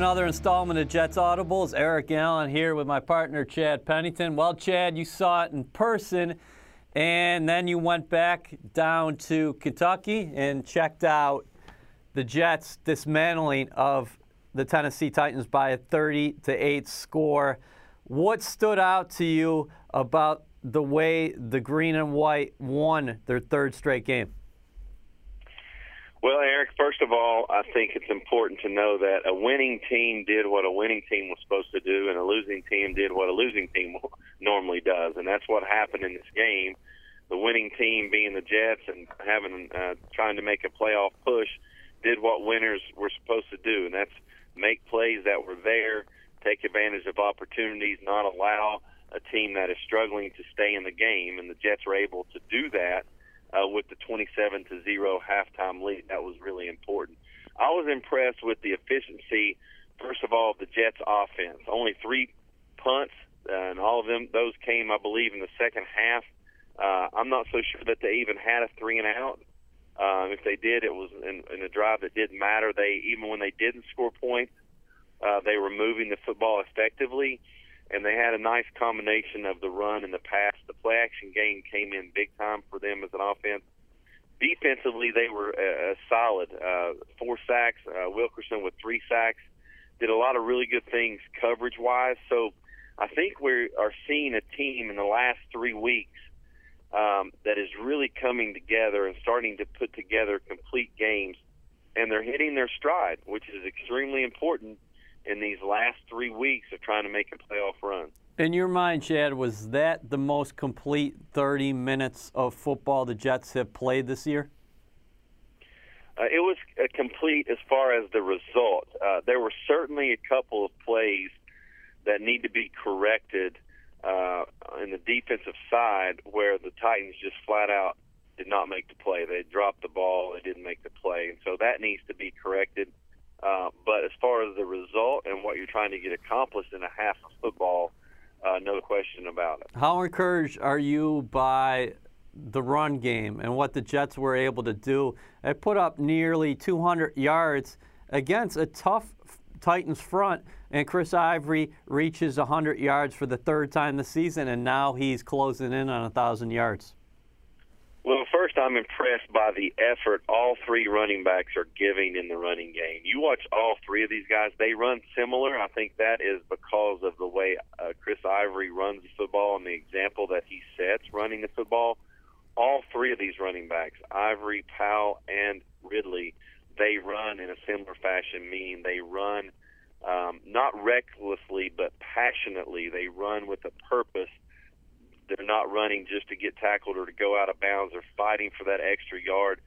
another installment of Jets Audibles. Eric Allen here with my partner Chad Pennington. Well, Chad, you saw it in person, and then you went back down to Kentucky and checked out the Jets dismantling of the Tennessee Titans by a 30 to 8 score. What stood out to you about the way the green and white won their third straight game? Well, Eric, first of all, I think it's important to know that a winning team did what a winning team was supposed to do, and a losing team did what a losing team normally does, and that's what happened in this game. The winning team, being the Jets, and having uh, trying to make a playoff push, did what winners were supposed to do, and that's make plays that were there, take advantage of opportunities, not allow a team that is struggling to stay in the game, and the Jets were able to do that uh, with the 27 to zero halftime lead. That was really important. I was impressed with the efficiency. First of all, of the Jets' offense. Only three punts, uh, and all of them those came, I believe, in the second half. Uh, I'm not so sure that they even had a three and out. Um, if they did, it was in, in a drive that didn't matter. They even when they didn't score points, uh, they were moving the football effectively and they had a nice combination of the run and the pass. The play action game came in big time for them as an offense. Defensively, they were uh, solid. Uh, four sacks. Uh, Wilkerson with three sacks. Did a lot of really good things coverage wise. So I think we are seeing a team in the last three weeks um, that is really coming together and starting to put together complete games. And they're hitting their stride, which is extremely important in these last three weeks of trying to make a playoff run. In your mind, Chad, was that the most complete 30 minutes of football the Jets have played this year? Uh, it was uh, complete as far as the result. Uh, there were certainly a couple of plays that need to be corrected uh, in the defensive side where the Titans just flat out did not make the play. They dropped the ball, they didn't make the play, and so that needs to be corrected. Uh, but as far as the result and what you're trying to get accomplished in a half of football, uh, no question about it. How encouraged are you by the run game and what the Jets were able to do? They put up nearly 200 yards against a tough Titans front, and Chris Ivory reaches 100 yards for the third time this season, and now he's closing in on 1,000 yards. First, I'm impressed by the effort all three running backs are giving in the running game. You watch all three of these guys, they run similar. I think that is because of the way uh, Chris Ivory runs the football and the example that he sets running the football. All three of these running backs, Ivory, Powell, and Ridley, they run in a similar fashion, meaning they run um, not recklessly, but passionately. They run with a purpose they're not running just to get tackled or to go out of bounds. They're fighting for that extra yard.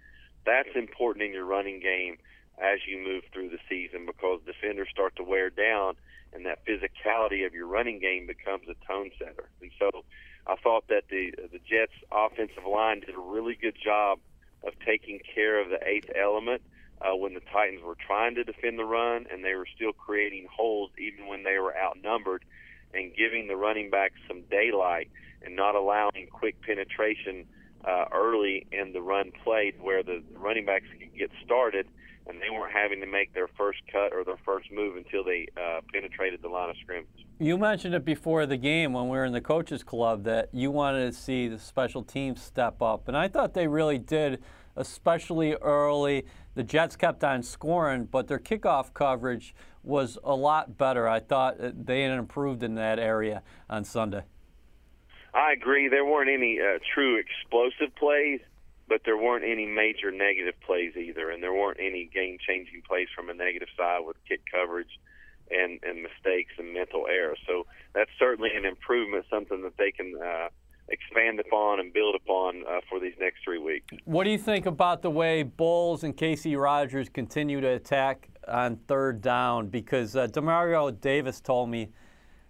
That's important in your running game as you move through the season because defenders start to wear down and that physicality of your running game becomes a tone setter. And so I thought that the the Jets offensive line did a really good job of taking care of the eighth element uh, when the Titans were trying to defend the run and they were still creating holes even when they were outnumbered and giving the running backs some daylight and not allowing quick penetration uh, early in the run play where the running backs could get started and they weren't having to make their first cut or their first move until they uh, penetrated the line of scrimmage. You mentioned it before the game when we were in the coaches club that you wanted to see the special teams step up, and I thought they really did, especially early. The Jets kept on scoring, but their kickoff coverage was a lot better. I thought they had improved in that area on Sunday. I agree. There weren't any uh, true explosive plays, but there weren't any major negative plays either, and there weren't any game-changing plays from a negative side with kick coverage and and mistakes and mental errors. So that's certainly an improvement, something that they can. Uh, expand upon and build upon uh, for these next three weeks. What do you think about the way Bowles and Kacy Rodgers continue to attack on third down? Because uh, Demario Davis told me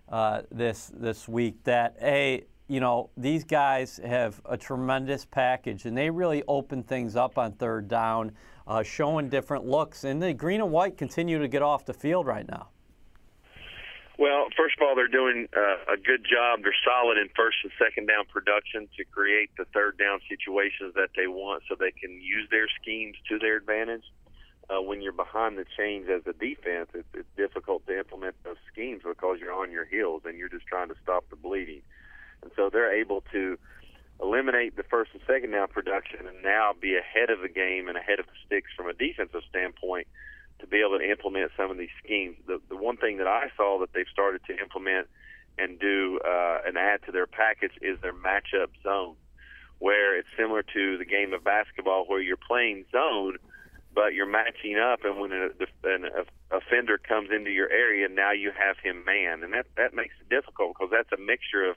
uh, this this week that a you know, these guys have a tremendous package, and they really open things up on third down, uh, showing different looks. And the green and white continue to get off the field right now. Well, first of all, they're doing uh, a good job. They're solid in first and second down production to create the third down situations that they want so they can use their schemes to their advantage. uh, when you're behind the chains as a defense, it's, it's difficult to implement those schemes because you're on your heels and you're just trying to stop the bleeding. And so they're able to eliminate the first and second down production and now be ahead of the game and ahead of the sticks from a defensive standpoint to be able to implement some of these schemes. The, the one thing that I saw that they've started to implement and do uh, and add to their package is their matchup zone, where it's similar to the game of basketball where you're playing zone – but you're matching up, and when a, an offender comes into your area, now you have him man, and that that makes it difficult because that's a mixture of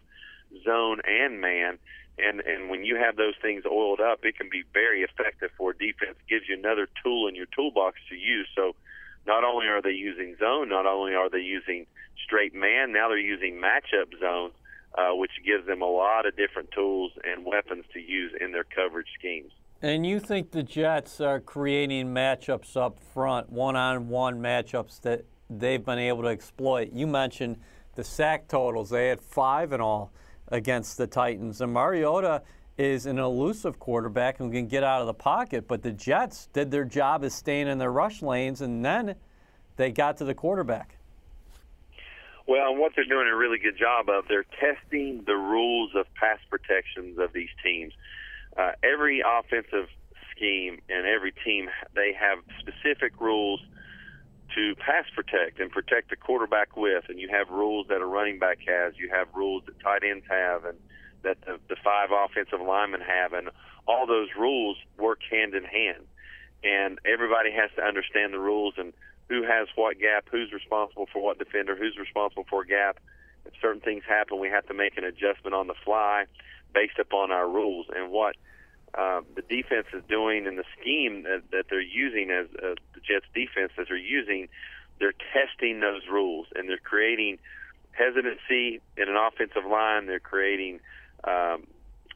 zone and man, and and when you have those things oiled up, it can be very effective for defense. It Gives you another tool in your toolbox to use. So, not only are they using zone, not only are they using straight man, now they're using matchup zone, uh, which gives them a lot of different tools and weapons to use in their coverage schemes. And you think the Jets are creating matchups up front, one on one matchups that they've been able to exploit? You mentioned the sack totals. They had five in all against the Titans. And Mariota is an elusive quarterback who can get out of the pocket, but the Jets did their job as staying in their rush lanes, and then they got to the quarterback. Well, and what they're doing a really good job of, they're testing the rules of pass protections of these teams uh, every offensive scheme and every team they have specific rules to pass protect and protect the quarterback with, and you have rules that a running back has, you have rules that tight ends have, and that the, the five offensive linemen have, and all those rules work hand in hand. And everybody has to understand the rules and who has what gap, who's responsible for what defender, who's responsible for a gap. If certain things happen, we have to make an adjustment on the fly based upon our rules and what uh, the defense is doing and the scheme that, that they're using as uh, the Jets defense that they're using, they're testing those rules and they're creating hesitancy in an offensive line. They're creating um,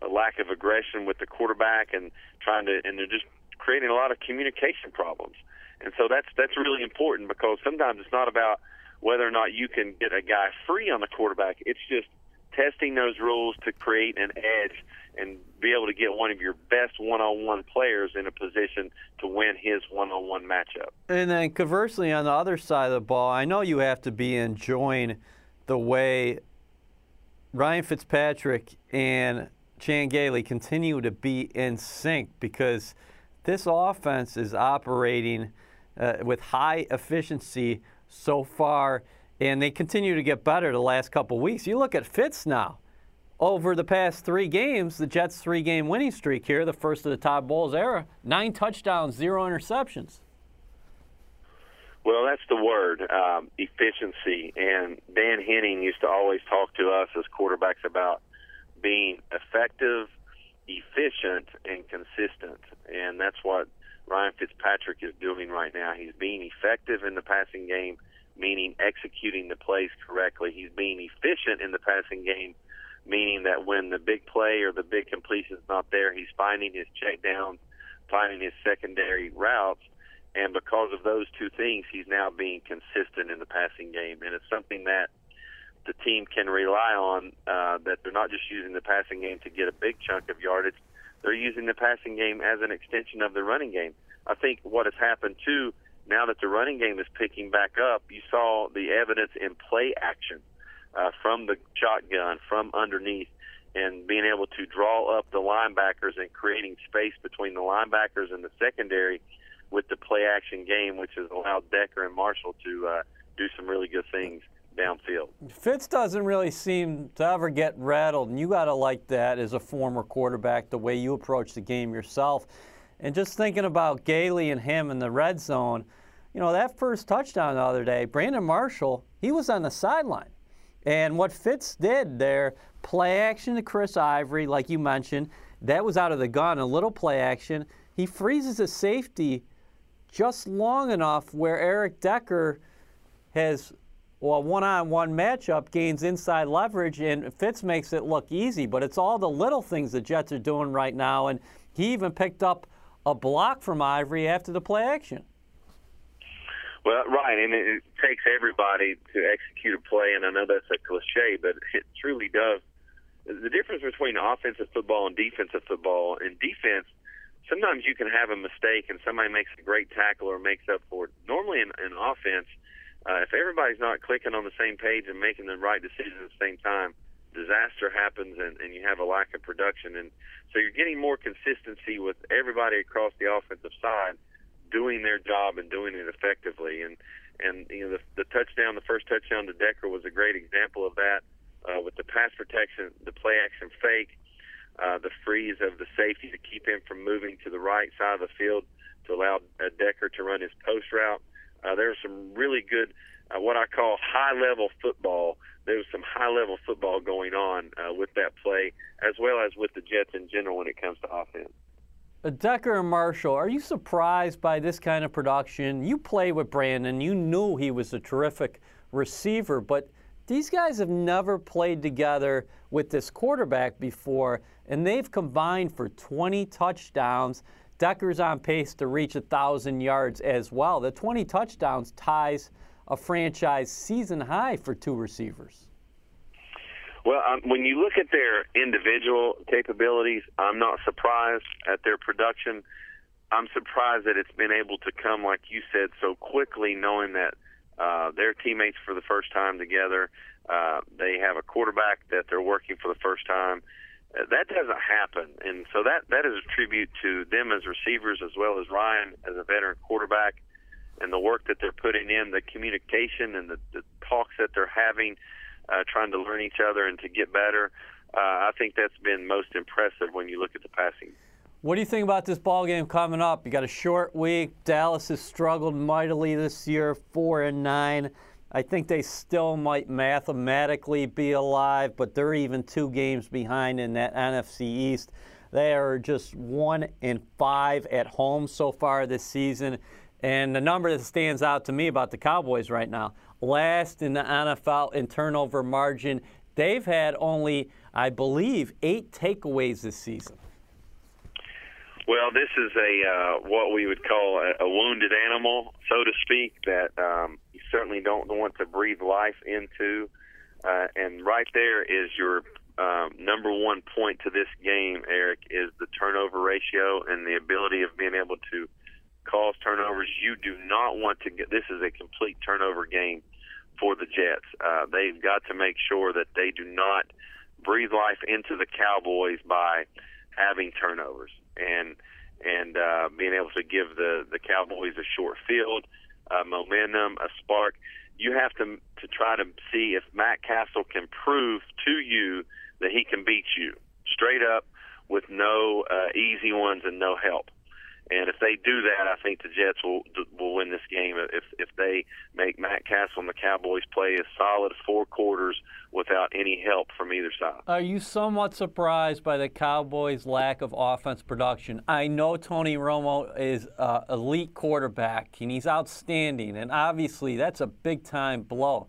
a lack of aggression with the quarterback and trying to, and they're just creating a lot of communication problems. And so that's that's really important because sometimes it's not about whether or not you can get a guy free on the quarterback. It's just testing those rules to create an edge and be able to get one of your best one-on-one players in a position to win his one-on-one matchup. And then conversely, on the other side of the ball, I know you have to be enjoying the way Ryan Fitzpatrick and Chan Gailey continue to be in sync because this offense is operating uh, with high efficiency so far and they continue to get better the last couple weeks. You look at Fitz now. Over the past three games, the Jets' three game winning streak here, the first of the Todd Bowles era, nine touchdowns, zero interceptions. Well, that's the word um, efficiency. And Dan Henning used to always talk to us as quarterbacks about being effective, efficient, and consistent. And that's what Ryan Fitzpatrick is doing right now. He's being effective in the passing game meaning executing the plays correctly. He's being efficient in the passing game, meaning that when the big play or the big completion is not there, he's finding his check downs, finding his secondary routes. And because of those two things, he's now being consistent in the passing game. And it's something that the team can rely on, uh, that they're not just using the passing game to get a big chunk of yardage, they're using the passing game as an extension of the running game. I think what has happened too now that the running game is picking back up, you saw the evidence in play action uh, from the shotgun, from underneath, and being able to draw up the linebackers and creating space between the linebackers and the secondary with the play action game, which has allowed Decker and Marshall to uh, do some really good things downfield. Fitz doesn't really seem to ever get rattled, and you got to like that as a former quarterback, the way you approach the game yourself. And just thinking about Gailey and him in the red zone, you know, that first touchdown the other day, Brandon Marshall, he was on the sideline. And what Fitz did there, play action to Chris Ivory, like you mentioned, that was out of the gun, a little play action. He freezes a safety just long enough where Eric Decker has well, one-on-one matchup gains inside leverage, and Fitz makes it look easy. But it's all the little things the Jets are doing right now, and he even picked up a block from Ivory after the play action. Well, right, and it, takes everybody to execute a play, and I know that's a cliche, but it truly does. The difference between offensive football and defensive football, in defense, sometimes you can have a mistake and somebody makes a great tackle or makes up for it. Normally in, in offense, uh, if everybody's not clicking on the same page and making the right decision at the same time, disaster happens and, and you have a lack of production. And so you're getting more consistency with everybody across the offensive side doing their job and doing it effectively. And and you know the, the touchdown, the first touchdown to Decker was a great example of that. Uh, with the pass protection, the play action fake, uh, the freeze of the safety to keep him from moving to the right side of the field to allow uh, Decker to run his post route. Uh, there's some really good, uh, what I call high level football. There was some high level football going on uh, with that play, as well as with the Jets in general when it comes to offense. Uh, Decker and Marshall, are you surprised by this kind of production? You play with Brandon, you knew he was a terrific receiver, but these guys have never played together with this quarterback before, and they've combined for 20 touchdowns. Decker's on pace to reach 1,000 yards as well. The 20 touchdowns ties a franchise season high for two receivers. Well, um, when you look at their individual capabilities, I'm not surprised at their production. I'm surprised that it's been able to come, like you said, so quickly, knowing that – uh, they're teammates for the first time together. Uh, they have a quarterback that they're working for the first time. Uh, that doesn't happen, and so that that is a tribute to them as receivers as well as Ryan as a veteran quarterback, and the work that they're putting in, the communication and the, the talks that they're having, uh, trying to learn each other and to get better. Uh, I think that's been most impressive when you look at the passing what do you think about this ball game coming up? You got a short week. Dallas has struggled mightily this year, four and nine. I think they still might mathematically be alive, but they're even two games behind in that NFC East. They are just one and five at home so far this season. And the number that stands out to me about the Cowboys right now, last in the NFL in turnover margin, they've had only, I believe, eight takeaways this season. Well, this is a uh, what we would call a, a wounded animal, so to speak, that um, you certainly don't want to breathe life into. Uh, and right there is your um, number one point to this game, Eric, is the turnover ratio and the ability of being able to cause turnovers. You do not want to get this is a complete turnover game for the Jets. Uh, they've got to make sure that they do not breathe life into the Cowboys by having turnovers and and uh, being able to give the the Cowboys a short field, uh, momentum, a spark. You have to to try to see if Matt Cassel can prove to you that he can beat you straight up with no uh, easy ones and no help. And if they do that, I think the Jets will will win this game. If if they make Matt Cassel and the Cowboys play a solid four quarters without any help from either side. Are you somewhat surprised by the Cowboys' lack of offense production? I know Tony Romo is an elite quarterback and he's outstanding, and obviously that's a big time blow.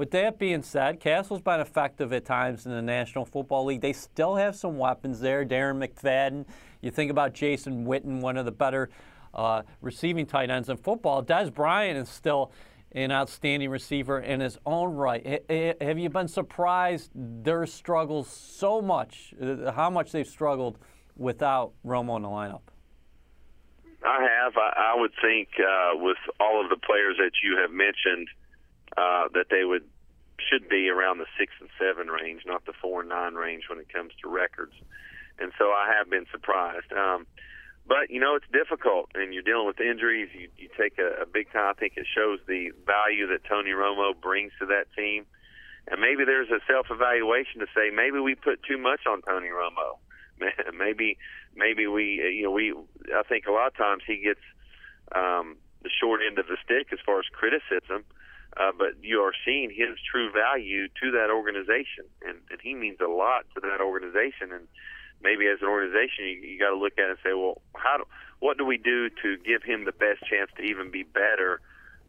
With that being said, Cassel's been effective at times in the National Football League. They still have some weapons there. Darren McFadden you think about Jason Witten, one of the better uh, receiving tight ends in football. Dez Bryant is still an outstanding receiver in his own right. have you been surprised their struggles so much, uh, how much they've struggled without Romo in the lineup? I have. I, I would think uh, with all of the players that you have mentioned uh, that they would should be around the six and seven range, not the four and nine range when it comes to records and so I have been surprised. Um, but you know it's difficult, and you're dealing with injuries. You, you take a, a big time. I think it shows the value that Tony Romo brings to that team, and maybe there's a self-evaluation to say maybe we put too much on Tony Romo. maybe maybe we you know we I think a lot of times he gets um, the short end of the stick as far as criticism. Uh, but you are seeing his true value to that organization, and, and he means a lot to that organization. And maybe as an organization, you, you got to look at it and say, well, how do, what do we do to give him the best chance to even be better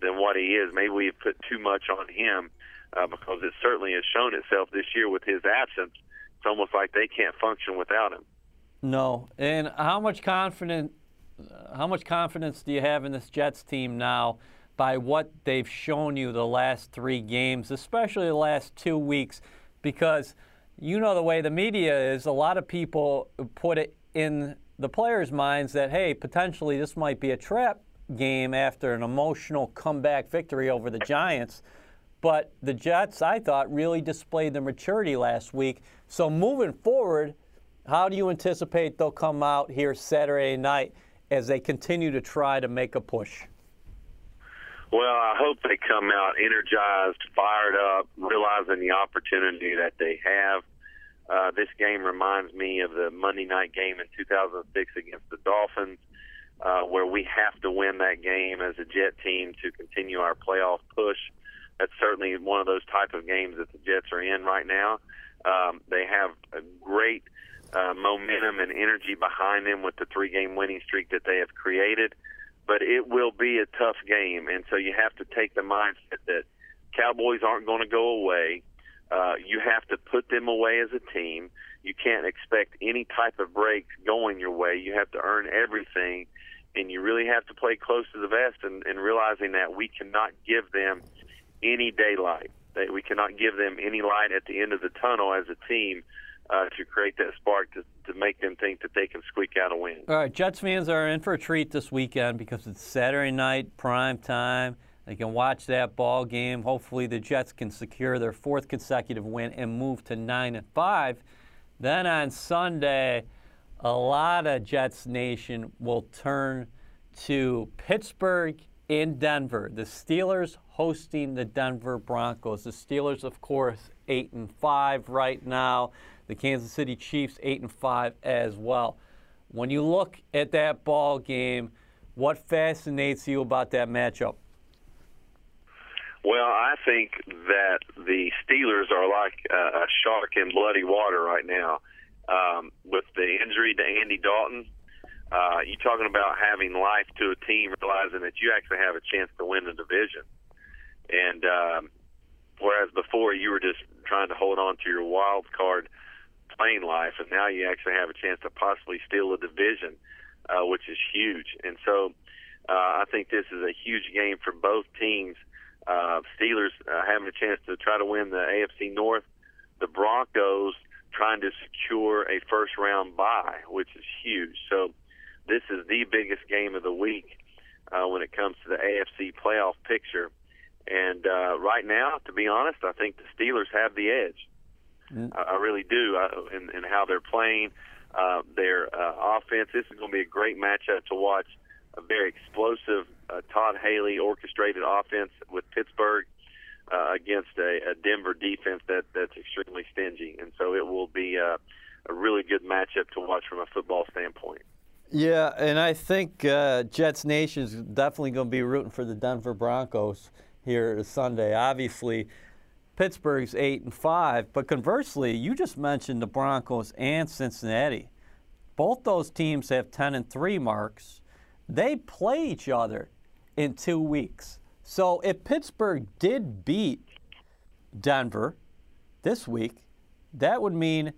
than what he is? Maybe we have put too much on him uh, because it certainly has shown itself this year with his absence. It's almost like they can't function without him. No, and how much confident, how much confidence do you have in this Jets team now? By what they've shown you the last three games, especially the last two weeks, because you know the way the media is, a lot of people put it in the players' minds that, hey, potentially this might be a trap game after an emotional comeback victory over the Giants. But the Jets, I thought, really displayed their maturity last week. So moving forward, how do you anticipate they'll come out here Saturday night as they continue to try to make a push? Well, I hope they come out energized, fired up, realizing the opportunity that they have. Uh, this game reminds me of the Monday night game in 2006 against the Dolphins, uh, where we have to win that game as a Jet team to continue our playoff push. That's certainly one of those type of games that the Jets are in right now. Um, they have a great uh, momentum and energy behind them with the three-game winning streak that they have created but it will be a tough game, and so you have to take the mindset that Cowboys aren't going to go away. Uh, you have to put them away as a team. You can't expect any type of break going your way. You have to earn everything, and you really have to play close to the vest and, and realizing that we cannot give them any daylight. That we cannot give them any light at the end of the tunnel as a team uh, to create that spark to, to make them think that they can squeak out a win. All right, Jets fans are in for a treat this weekend because it's Saturday night, prime time. They can watch that ball game. Hopefully, the Jets can secure their fourth consecutive win and move to nine and five. Then on Sunday, a lot of Jets Nation will turn to Pittsburgh in Denver. The Steelers hosting the Denver Broncos. The Steelers, of course, eight and five right now the Kansas City Chiefs 8 and 5 as well. When you look at that ball game, what fascinates you about that matchup? Well, I think that the Steelers are like a shark in bloody water right now. Um, with the injury to Andy Dalton, uh, you talking about having life to a team, realizing that you actually have a chance to win the division. And um, whereas before you were just trying to hold on to your wild card playing life, and now you actually have a chance to possibly steal a division, uh, which is huge. And so, uh, I think this is a huge game for both teams. Uh, Steelers uh, having a chance to try to win the AFC North, the Broncos trying to secure a first round bye, which is huge. So, this is the biggest game of the week uh, when it comes to the AFC playoff picture. And uh, right now, to be honest, I think the Steelers have the edge. Mm. I, I really do. Uh, in, in how they're playing, uh, their uh, offense. This is going to be a great matchup to watch. A very explosive uh, Todd Haley orchestrated offense with Pittsburgh uh, against a, a Denver defense that that's extremely stingy, and so it will be uh, a really good matchup to watch from a football standpoint. Yeah, and I think uh, Jets Nation is definitely going to be rooting for the Denver Broncos here Sunday. Obviously, Pittsburgh's eight and five. But conversely, you just mentioned the Broncos and Cincinnati. Both those teams have ten and three marks. They play each other in two weeks. So if Pittsburgh did beat Denver this week, that would mean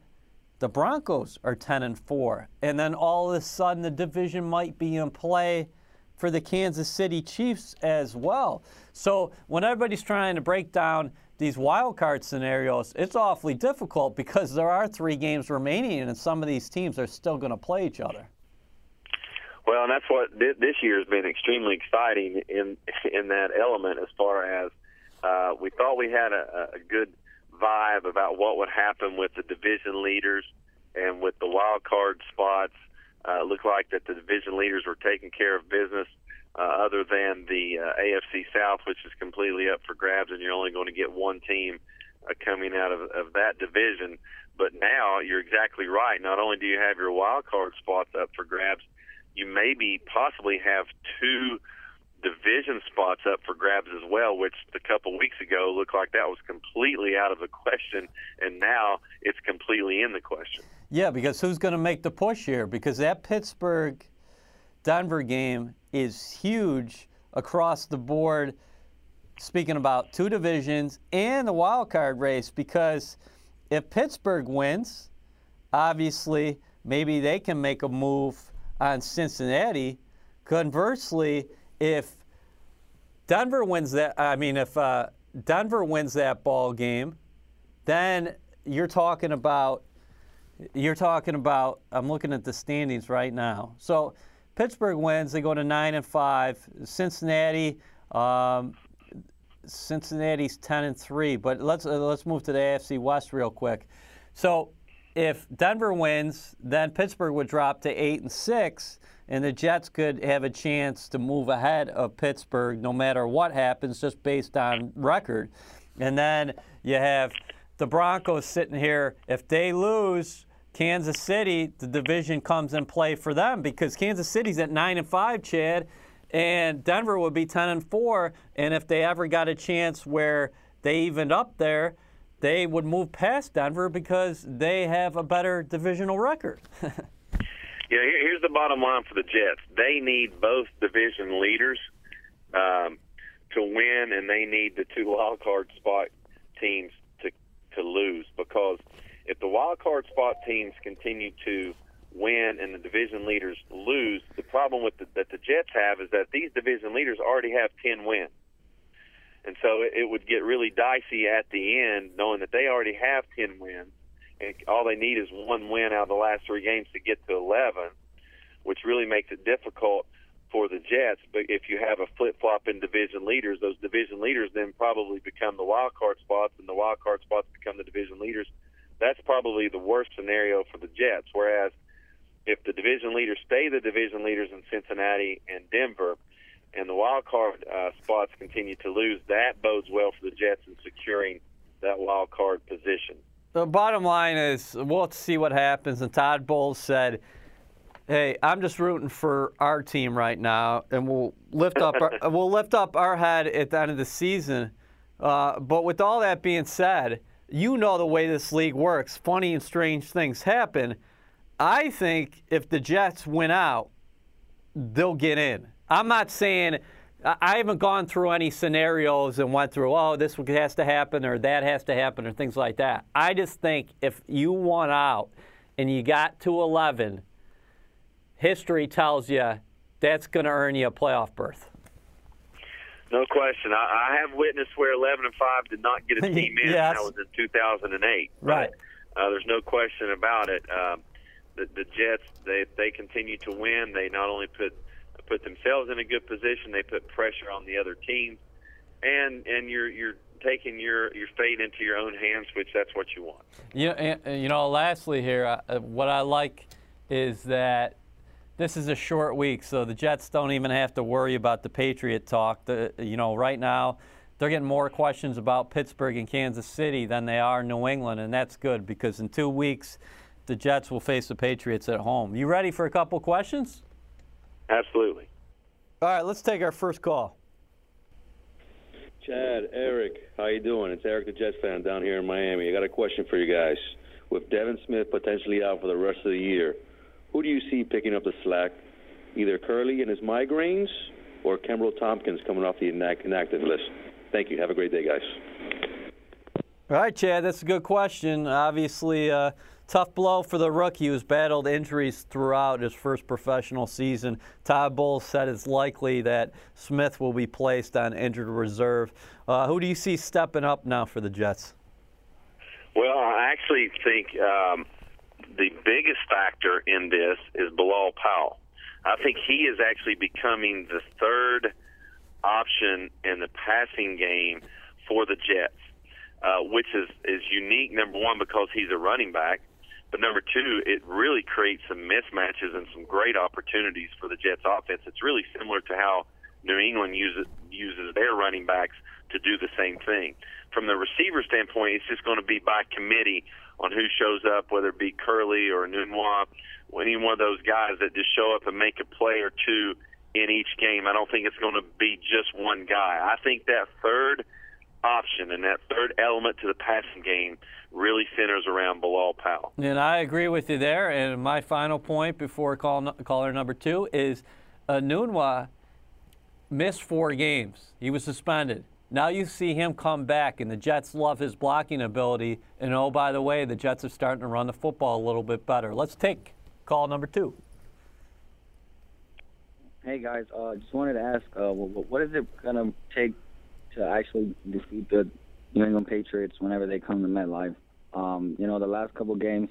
the Broncos are 10 and 4. And then all of a sudden the division might be in play for the Kansas City Chiefs as well. So when everybody's trying to break down these wild card scenarios, it's awfully difficult because there are three games remaining, and some of these teams are still going to play each other. Well, and that's what this year has been extremely exciting in in that element. As far as uh, we thought we had a, a good vibe about what would happen with the division leaders and with the wild card spots. Uh, looked like that the division leaders were taking care of business uh, other than the uh, AFC South, which is completely up for grabs, and you're only going to get one team uh, coming out of, of that division. But now you're exactly right. Not only do you have your wild card spots up for grabs, you maybe possibly have two division spots up for grabs as well, which a couple weeks ago looked like that was completely out of the question, and now it's completely in the question. Yeah, because who's going to make the push here? Because that Pittsburgh Denver game is huge across the board, speaking about two divisions and the wild card race, because if Pittsburgh wins, obviously maybe they can make a move on Cincinnati. Conversely, if Denver wins that, I mean, if uh, Denver wins that ball game, then you're talking about you're talking about. I'm looking at the standings right now. So Pittsburgh wins. They go to nine and five. Cincinnati. Um, Cincinnati's ten and three. But let's uh, let's move to the AFC West real quick. So if Denver wins, then Pittsburgh would drop to eight and six, and the Jets could have a chance to move ahead of Pittsburgh no matter what happens, just based on record. And then you have the Broncos sitting here. If they lose, Kansas City, the division comes in play for them because Kansas City's at nine and five, Chad, and Denver would be ten and four. And if they ever got a chance where they evened up there, they would move past Denver because they have a better divisional record. yeah, here's the bottom line for the Jets. They need both division leaders um, to win, and they need the two wild card spot teams to to lose because if the wild card spot teams continue to win and the division leaders lose, the problem with the, that the Jets have is that these division leaders already have ten wins. And so it, it would get really dicey at the end, knowing that they already have 10 wins, and all they need is one win out of the last three games to get to 11, which really makes it difficult for the Jets. But if you have a flip flop in division leaders, those division leaders then probably become the wild card spots, and the wild card spots become the division leaders. That's probably the worst scenario for the Jets. Whereas if the division leaders stay the division leaders in Cincinnati and Denver, and the wild card uh, spots continue to lose, that bodes well for the Jets in securing that wild card position. The bottom line is we'll see what happens. And Todd Bowles said, "Hey, I'm just rooting for our team right now, and we'll lift up our, we'll lift up our head at the end of the season." Uh, but with all that being said, you know the way this league works. Funny and strange things happen. I think if the Jets win out, they'll get in. I'm not saying I haven't gone through any scenarios and went through, oh, this has to happen or that has to happen or things like that. I just think if you won out and you got to 11, history tells you that's going to earn you a playoff berth. No question. I, I have witnessed where 11 and 5 did not get a team in. yes. That was in 2008. Right. Uh, there's no question about it. Um, the, the Jets, they they continue to win. They not only put put themselves in a good position. They put pressure on the other teams, and and you're you're taking your your fate into your own hands, which that's what you want. Yeah, you, you know. Lastly, here, uh, what I like is that this is a short week, so the Jets don't even have to worry about the Patriot talk. The, you know, right now they're getting more questions about Pittsburgh and Kansas City than they are New England, and that's good because in two weeks the Jets will face the Patriots at home. You ready for a couple questions? Absolutely. All right, let's take our first call. Chad, Eric, how you doing? It's Eric, the Jets fan down here in Miami. I got a question for you guys. With Devin Smith potentially out for the rest of the year, who do you see picking up the slack? Either Kerley and his migraines, or Kenbrell Thompkins coming off the inactive list? Thank you. Have a great day, guys. All right, Chad, that's a good question. Obviously, uh, tough blow for the rookie who's battled injuries throughout his first professional season. Todd Bowles said it's likely that Smith will be placed on injured reserve. Uh, who do you see stepping up now for the Jets? Well, I actually think um, the biggest factor in this is Bilal Powell. I think he is actually becoming the third option in the passing game for the Jets uh, which is is unique. Number one, because he's a running back, but number two, it really creates some mismatches and some great opportunities for the Jets offense. It's really similar to how New England uses uses their running backs to do the same thing. From the receiver standpoint, it's just going to be by committee on who shows up, whether it be Kerley or Enunwa, any one of those guys that just show up and make a play or two in each game. I don't think it's going to be just one guy. I think that third option and that third element to the passing game really centers around Bilal Powell. And I agree with you there. And my final point before call, caller number two is uh, Enunwa missed four games. He was suspended. Now you see him come back, and the Jets love his blocking ability. And oh, by the way, the Jets are starting to run the football a little bit better. Let's take call number two. Hey guys, uh, just wanted to ask, uh, what is it going to take to actually defeat the New England Patriots whenever they come to MetLife. Um, you know, the last couple games,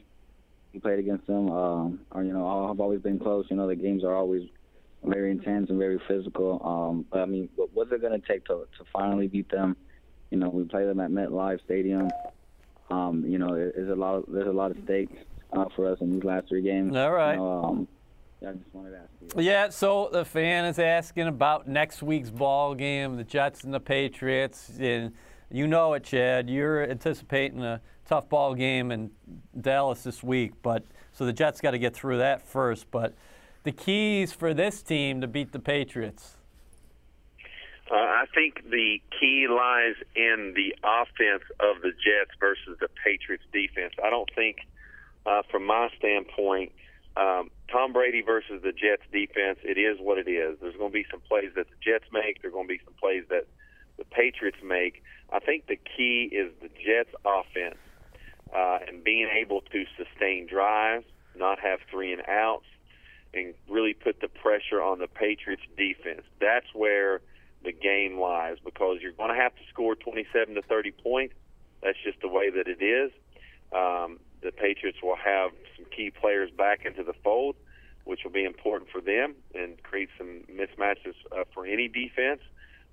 we played against them. Um, or, you know, have always been close. You know, the games are always very intense and very physical. Um, but I mean, what, what's it going to take to to finally beat them? You know, we play them at MetLife Stadium. Um, you know, there's a lot of there's a lot of stakes uh, for us in these last three games. All right. You know, um, I just wanted to ask you. Yeah, so the fan is asking about next week's ball game, the Jets and the Patriots. And you know it, Chad. You're anticipating a tough ball game in Dallas this week, but so the Jets got to get through that first. But the keys for this team to beat the Patriots. Uh, I think the key lies in the offense of the Jets versus the Patriots defense. I don't think, uh, from my standpoint, um, Tom Brady versus the Jets defense, it is what it is. There's going to be some plays that the Jets make. There's going to be some plays that the Patriots make. I think the key is the Jets offense uh, and being able to sustain drives, not have three and outs, and really put the pressure on the Patriots defense. That's where the game lies because you're going to have to score 27 to 30 points. That's just the way that it is. Um, the Patriots will have some key players back into the fold, which will be important for them and create some mismatches uh, for any defense.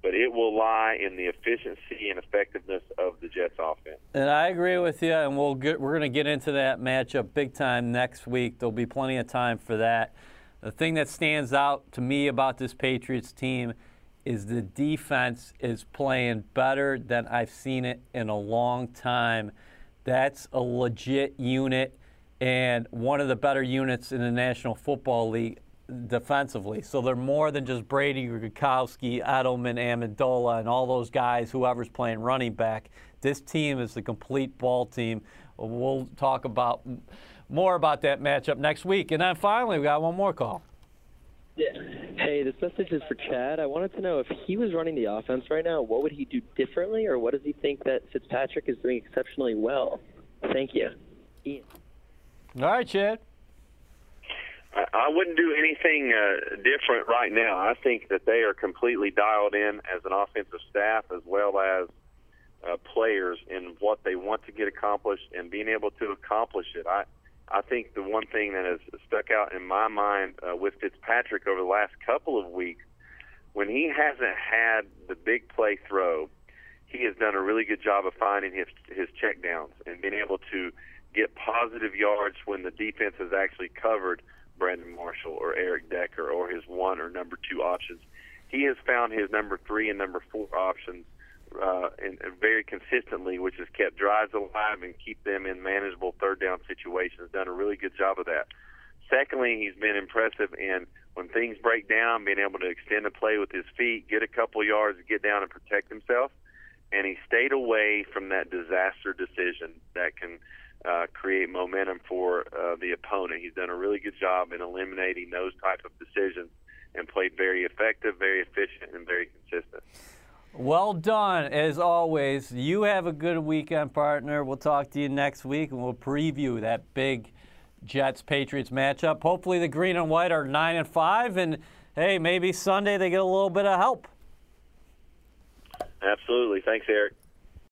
But it will lie in the efficiency and effectiveness of the Jets offense. And I agree with you, and we'll get, we're going to get into that matchup big time next week. There'll be plenty of time for that. The thing that stands out to me about this Patriots team is the defense is playing better than I've seen it in a long time. That's a legit unit and one of the better units in the National Football League defensively. So they're more than just Brady, Gronkowski, Edelman, Amendola, and all those guys, whoever's playing running back. This team is the complete ball team. We'll talk about more about that matchup next week. And then finally, we got one more call. Yeah. Hey, this message is for Chad. I wanted to know if he was running the offense right now, what would he do differently, or what does he think that Fitzpatrick is doing exceptionally well? Thank you. Ian. All right, Chad. I, wouldn't do anything uh, different right now. I think that they are completely dialed in as an offensive staff as well as uh, players in what they want to get accomplished and being able to accomplish it. I I think the one thing that has stuck out in my mind uh, with Fitzpatrick over the last couple of weeks, when he hasn't had the big play throw, he has done a really good job of finding his his checkdowns and being able to get positive yards when the defense has actually covered Brandon Marshall or Eric Decker or his one or number two options. He has found his number three and number four options uh, and, and very consistently, which has kept drives alive and keep them in manageable third down situations. Done a really good job of that. Secondly, he's been impressive in when things break down, being able to extend the play with his feet, get a couple yards, get down and protect himself. And he stayed away from that disaster decision that can uh, create momentum for uh, the opponent. He's done a really good job in eliminating those type of decisions and played very effective, very efficient, and very consistent. Well done, as always. You have a good weekend, partner. We'll talk to you next week, and we'll preview that big Jets Patriots matchup. Hopefully, the green and white are nine and five, and hey, maybe Sunday they get a little bit of help. Absolutely. Thanks, Eric.